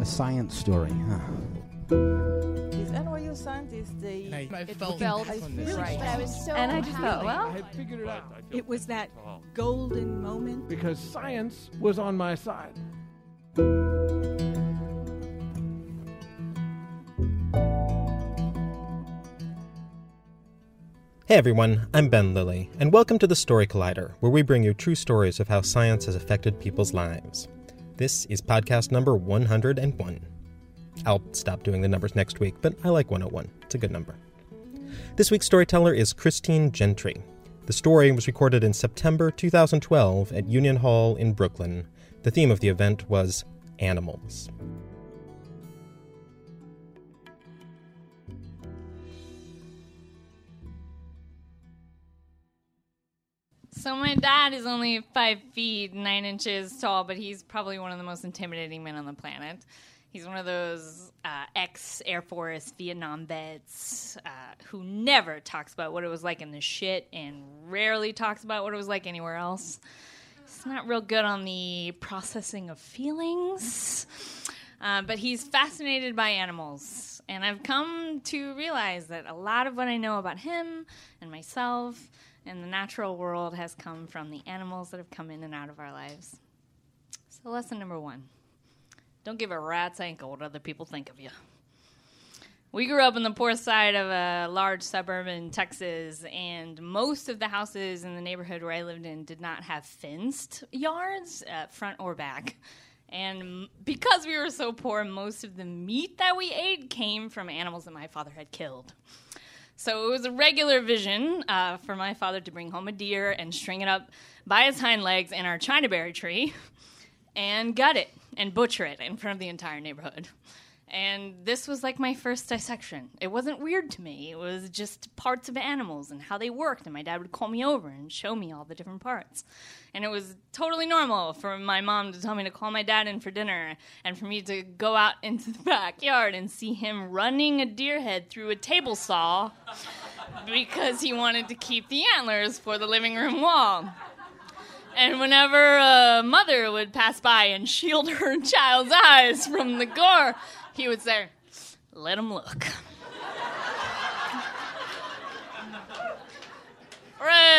A science story, huh? These NYU scientists, they I, I it felt, felt on this. right. I was so and I just thought, well, I had figured it out It was that golden moment. because science was on my side. Hey everyone, I'm Ben Lillie, and welcome to the Story Collider, where we bring you true stories of how science has affected people's lives. This is podcast number 101. I'll stop doing the numbers next week, but I like 101. It's a good number. This week's storyteller is Christine Gentry. The story was recorded in September 2012 at Union Hall in Brooklyn. The theme of the event was animals. So my dad is only five feet nine inches tall, but he's probably one of the most intimidating men on the planet. He's one of those uh, ex Air Force Vietnam vets uh, who never talks about what it was like in the shit and rarely talks about what it was like anywhere else. He's not real good on the processing of feelings, uh, but he's fascinated by animals. And I've come to realize that a lot of what I know about him and myself and the natural world has come from the animals that have come in and out of our lives. So, lesson number one don't give a rat's ankle what other people think of you. We grew up on the poor side of a large suburb in Texas, and most of the houses in the neighborhood where I lived in did not have fenced yards, uh, front or back. And because we were so poor, most of the meat that we ate came from animals that my father had killed. So it was a regular vision uh, for my father to bring home a deer and string it up by its hind legs in our chinaberry tree and gut it and butcher it in front of the entire neighborhood. And this was like my first dissection. It wasn't weird to me. It was just parts of animals and how they worked. And my dad would call me over and show me all the different parts. And it was totally normal for my mom to tell me to call my dad in for dinner and for me to go out into the backyard and see him running a deer head through a table saw because he wanted to keep the antlers for the living room wall. And whenever a mother would pass by and shield her child's eyes from the gore, he would say, Let him look. For a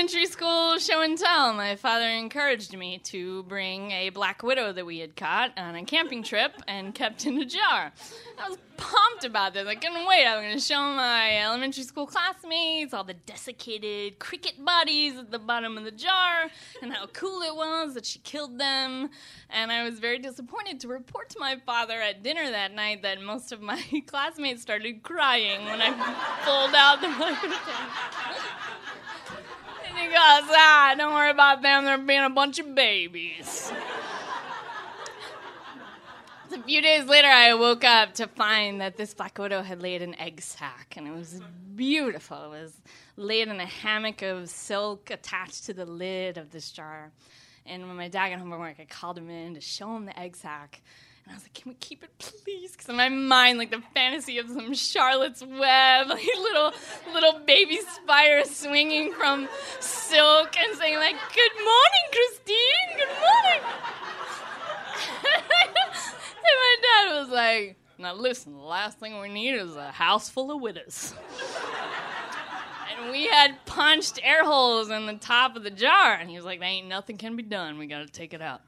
elementary school show and tell, my father encouraged me to bring a black widow that we had caught on a camping trip and kept in a jar. I was pumped about this. I couldn't wait. I was going to show my elementary school classmates all the desiccated cricket bodies at the bottom of the jar and how cool it was that she killed them. And I was very disappointed to report to my father at dinner that night that most of my classmates started crying when I pulled out the black widow. Ah, don't worry about them. They're being a bunch of babies. a few days later, I woke up to find that this black widow had laid an egg sack, and it was beautiful. It was laid in a hammock of silk attached to the lid of this jar. And when my dad got home from work, I called him in to show him the egg sack. And I was like, can we keep it, please? Because in my mind, like the fantasy of some Charlotte's Web, like little little baby spider swinging from silk and saying like, "Good morning, Christine. Good morning." and my dad was like, "Now listen, the last thing we need is a house full of widows." and we had punched air holes in the top of the jar, and he was like, "There ain't nothing can be done. We got to take it out."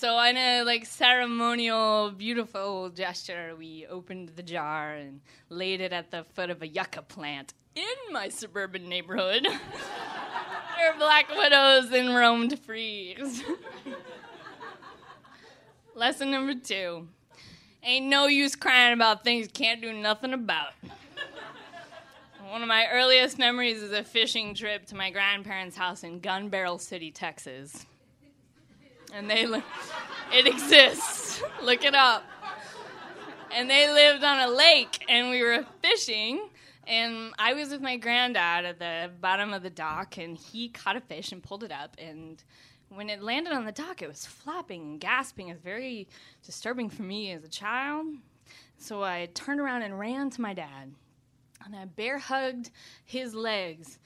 So in a like ceremonial, beautiful gesture, we opened the jar and laid it at the foot of a yucca plant in my suburban neighborhood, where black widows then roamed free. Lesson number two: Ain't no use crying about things you can't do nothing about. One of my earliest memories is a fishing trip to my grandparents' house in Gun Barrel City, Texas and they li- it exists. Look it up. And they lived on a lake, and we were fishing. And I was with my granddad at the bottom of the dock, and he caught a fish and pulled it up. And when it landed on the dock, it was flapping and gasping. It was very disturbing for me as a child. So I turned around and ran to my dad, and I bear hugged his legs.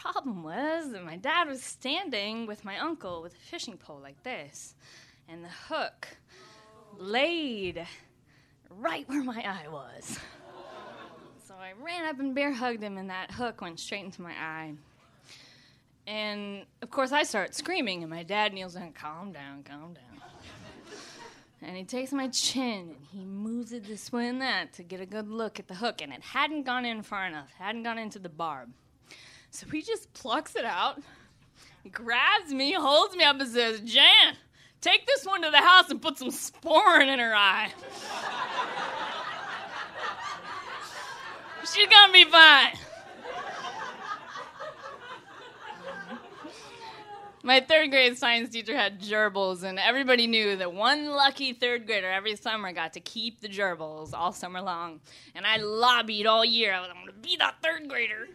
Problem was that my dad was standing with my uncle with a fishing pole like this, and the hook laid right where my eye was. So I ran up and bear hugged him, and that hook went straight into my eye. And of course, I start screaming, and my dad kneels down, calm down, calm down. And he takes my chin and he moves it this way and that to get a good look at the hook, and it hadn't gone in far enough, hadn't gone into the barb. So he just plucks it out, grabs me, holds me up, and says, Jan, take this one to the house and put some sporn in her eye. She's gonna be fine. My third grade science teacher had gerbils, and everybody knew that one lucky third grader every summer got to keep the gerbils all summer long. And I lobbied all year. I was, I'm to be that third grader.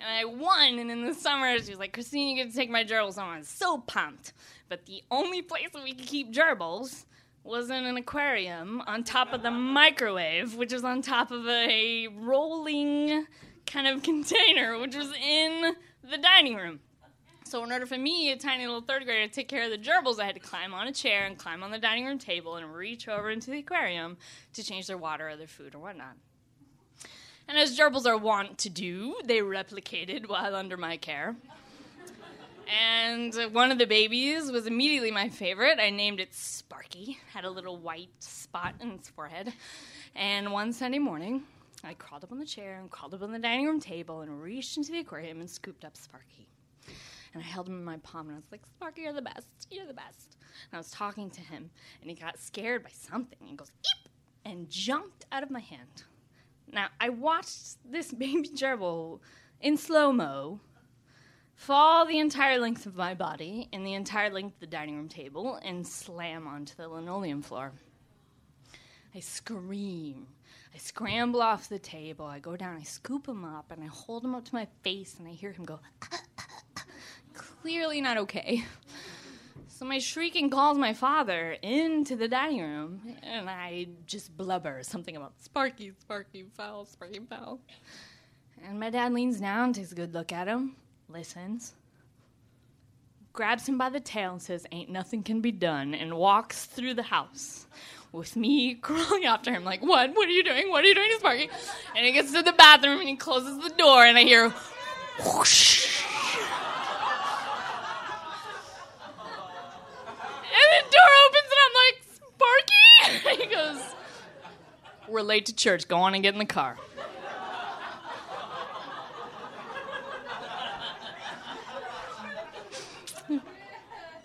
And I won, and in the summer, she was like, Christine, you get to take my gerbils. And I was so pumped. But the only place that we could keep gerbils was in an aquarium on top of the microwave, which was on top of a rolling kind of container, which was in the dining room. So in order for me, a tiny little third grader, to take care of the gerbils, I had to climb on a chair and climb on the dining room table and reach over into the aquarium to change their water or their food or whatnot. And as gerbils are wont to do, they replicated while under my care. And one of the babies was immediately my favorite. I named it Sparky, had a little white spot in its forehead. And one Sunday morning, I crawled up on the chair and crawled up on the dining room table and reached into the aquarium and scooped up Sparky and I held him in my palm and I was like, Sparky, you're the best. You're the best. And I was talking to him and he got scared by something and goes, Eep! and jumped out of my hand. Now, I watched this baby gerbil in slow mo fall the entire length of my body and the entire length of the dining room table and slam onto the linoleum floor. I scream. I scramble off the table. I go down, I scoop him up, and I hold him up to my face, and I hear him go, ah, ah, ah, clearly not okay. So my shrieking calls my father into the dining room, and I just blubber something about Sparky, Sparky, foul, Sparky, foul. And my dad leans down, takes a good look at him, listens, grabs him by the tail and says, Ain't nothing can be done, and walks through the house with me crawling after him, like, What? What are you doing? What are you doing Sparky? And he gets to the bathroom and he closes the door, and I hear whoosh. And the door opens and I'm like, Sparky? he goes, We're late to church. Go on and get in the car.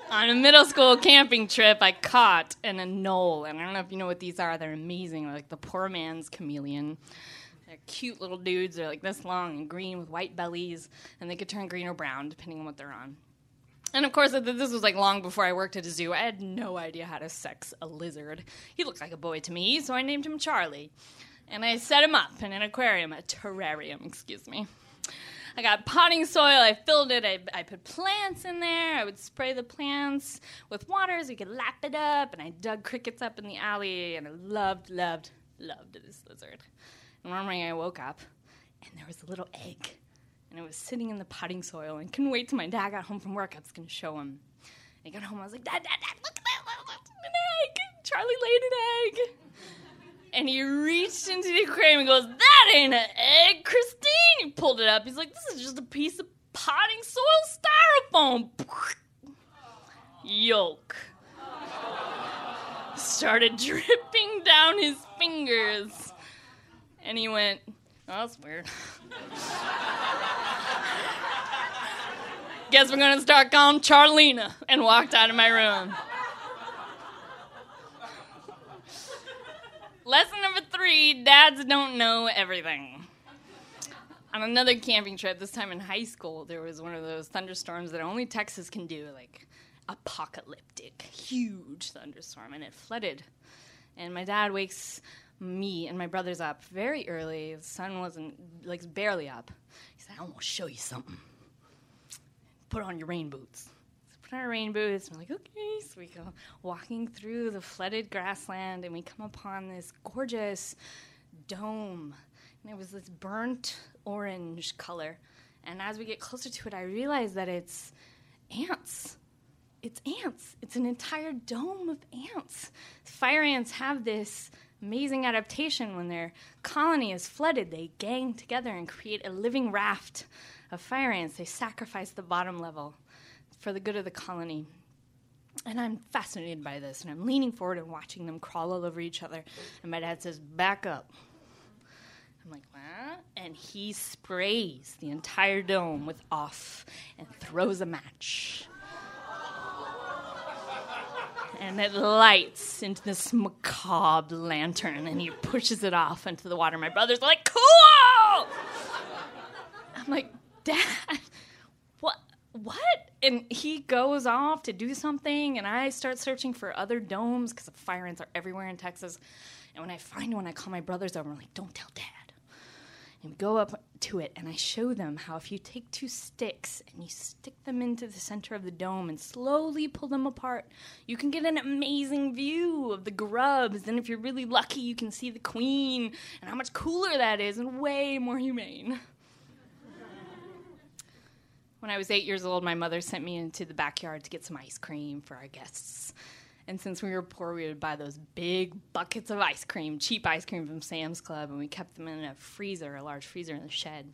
On a middle school camping trip, I caught an anole, and I don't know if you know what these are. They're amazing. They're like the poor man's chameleon. They're cute little dudes. They're like this long and green with white bellies, and they could turn green or brown depending on what they're on. And of course, this was like long before I worked at a zoo. I had no idea how to sex a lizard. He looked like a boy to me, so I named him Charlie. And I set him up in an aquarium, a terrarium, excuse me. I got potting soil, I filled it, I, I put plants in there. I would spray the plants with water so you could lap it up. And I dug crickets up in the alley, and I loved, loved, loved this lizard. And one morning I woke up, and there was a little egg and it was sitting in the potting soil and couldn't wait till my dad got home from work. I was going to show him. And he got home. I was like, Dad, Dad, Dad, look at that. An egg. Charlie laid an egg. And he reached into the aquarium and goes, That ain't an egg, Christine. He pulled it up. He's like, This is just a piece of potting soil styrofoam. Yolk. Started dripping down his fingers. And he went, Oh, that's weird. Guess we're gonna start calling Charlena and walked out of my room. Lesson number three dads don't know everything. On another camping trip, this time in high school, there was one of those thunderstorms that only Texas can do, like apocalyptic, huge thunderstorm, and it flooded. And my dad wakes me and my brothers up very early. The sun wasn't like barely up. He said, "I want to show you something. Put on your rain boots." So put on our rain boots. We're like, "Okay." So we go walking through the flooded grassland, and we come upon this gorgeous dome, and it was this burnt orange color. And as we get closer to it, I realize that it's ants it's ants. It's an entire dome of ants. Fire ants have this amazing adaptation when their colony is flooded. They gang together and create a living raft of fire ants. They sacrifice the bottom level for the good of the colony. And I'm fascinated by this, and I'm leaning forward and watching them crawl all over each other. And my dad says, Back up. I'm like, what? And he sprays the entire dome with off and throws a match. And it lights into this macabre lantern, and he pushes it off into the water. My brother's like, cool! I'm like, Dad, what? What? And he goes off to do something, and I start searching for other domes because the fire ants are everywhere in Texas. And when I find one, I call my brothers over. I'm like, don't tell dad. And we go up to it, and I show them how if you take two sticks and you stick them into the center of the dome and slowly pull them apart, you can get an amazing view of the grubs. And if you're really lucky, you can see the queen and how much cooler that is and way more humane. When I was eight years old, my mother sent me into the backyard to get some ice cream for our guests. And since we were poor, we would buy those big buckets of ice cream, cheap ice cream from Sam's Club, and we kept them in a freezer, a large freezer in the shed.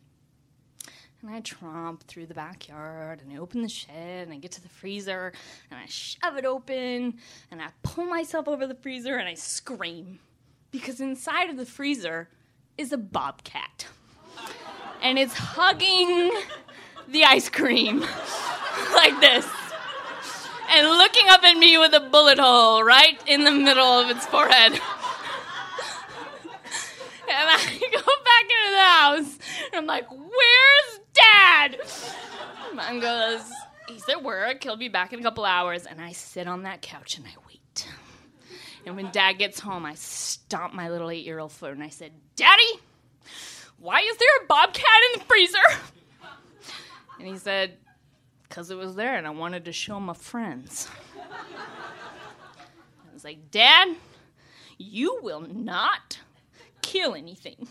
And I tromp through the backyard and I open the shed and I get to the freezer and I shove it open and I pull myself over the freezer and I scream because inside of the freezer is a bobcat. And it's hugging the ice cream like this and looking up at me with a bullet hole right in the middle of its forehead. and I go back into the house and I'm like, Where's dad? Mom goes, He's at work. He'll be back in a couple hours. And I sit on that couch and I wait. And when dad gets home, I stomp my little eight year old foot and I said, Daddy, why is there a bobcat in the freezer? And he said, Because it was there and I wanted to show my friends. I was like, Dad, you will not kill anything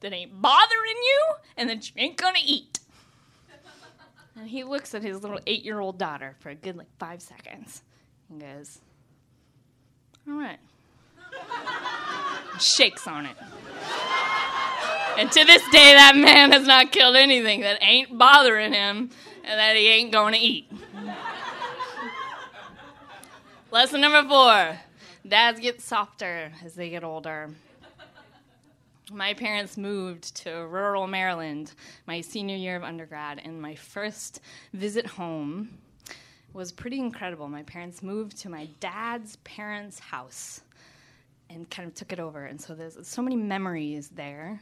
that ain't bothering you and that you ain't gonna eat. And he looks at his little eight year old daughter for a good like five seconds and goes, All right. Shakes on it. And to this day, that man has not killed anything that ain't bothering him and that he ain't to eat. Lesson number four dads get softer as they get older. My parents moved to rural Maryland my senior year of undergrad, and my first visit home was pretty incredible. My parents moved to my dad's parents' house and kind of took it over, and so there's so many memories there.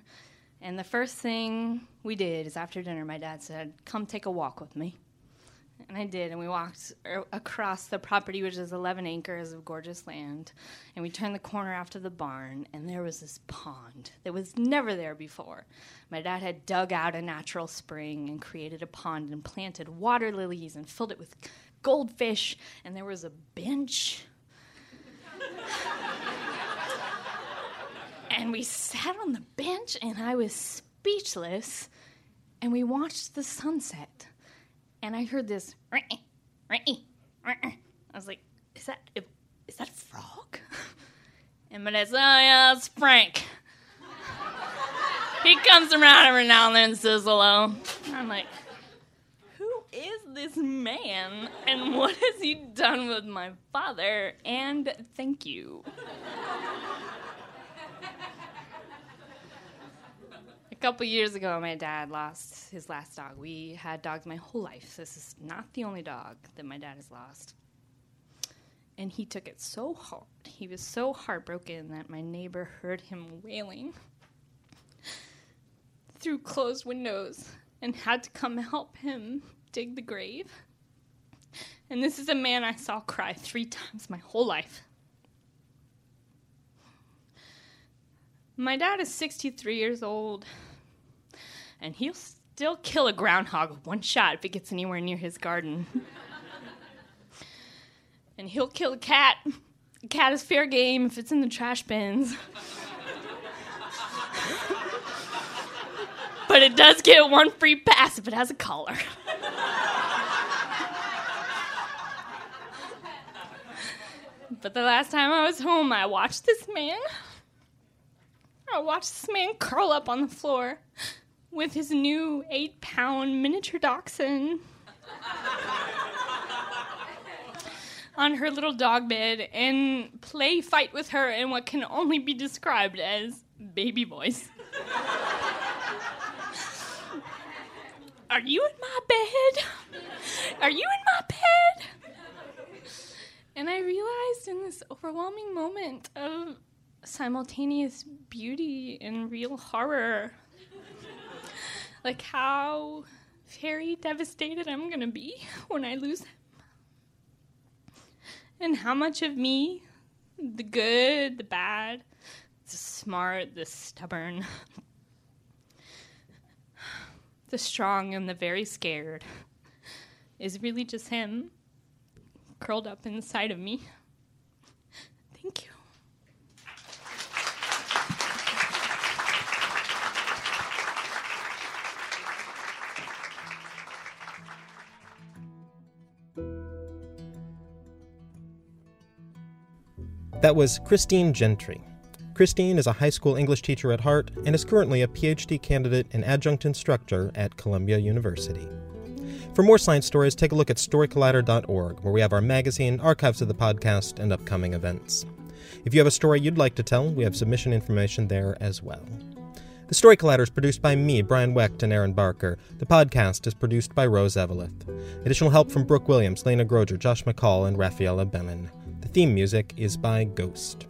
And the first thing we did is after dinner, my dad said, Come take a walk with me. And I did, and we walked a- across the property, which is 11 acres of gorgeous land. And we turned the corner after the barn, and there was this pond that was never there before. My dad had dug out a natural spring and created a pond and planted water lilies and filled it with goldfish, and there was a bench. and we sat on the bench, and I was speechless, and we watched the sunset and I heard this. I was like, "Is that is that a frog?" And said, "Oh yeah, it's Frank. he comes around every now and then and says hello." I'm like, "Who is this man? And what has he done with my father?" And thank you. Couple years ago, my dad lost his last dog. We had dogs my whole life. This is not the only dog that my dad has lost. And he took it so hard. He was so heartbroken that my neighbor heard him wailing through closed windows and had to come help him dig the grave. And this is a man I saw cry three times my whole life. My dad is 63 years old, and he'll still kill a groundhog with one shot if it gets anywhere near his garden. and he'll kill a cat. A cat is fair game if it's in the trash bins. but it does get one free pass if it has a collar. But the last time I was home, I watched this man. I watched this man curl up on the floor with his new eight pound miniature dachshund on her little dog bed and play fight with her in what can only be described as baby voice. Are you in my bed? Are you in my bed? And I realized in this overwhelming moment of simultaneous beauty and real horror, like how very devastated I'm gonna be when I lose him. And how much of me, the good, the bad, the smart, the stubborn, the strong, and the very scared, is really just him curled up inside of me. That was Christine Gentry. Christine is a high school English teacher at heart and is currently a PhD candidate and adjunct instructor at Columbia University. For more science stories, take a look at storycollider.org, where we have our magazine, archives of the podcast, and upcoming events. If you have a story you'd like to tell, we have submission information there as well. The Story Collider is produced by me, Brian Wecht, and Erin Barker. The podcast is produced by Rose Eveleth. Additional help from Brooke Williams, Lena Groeger, Josh McCall, and Rafaela Benin. The theme music is by Ghost.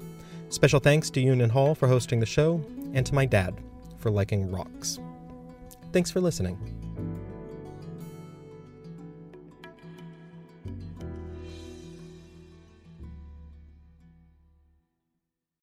Special thanks to Union Hall for hosting the show, and to my dad for liking rocks. Thanks for listening.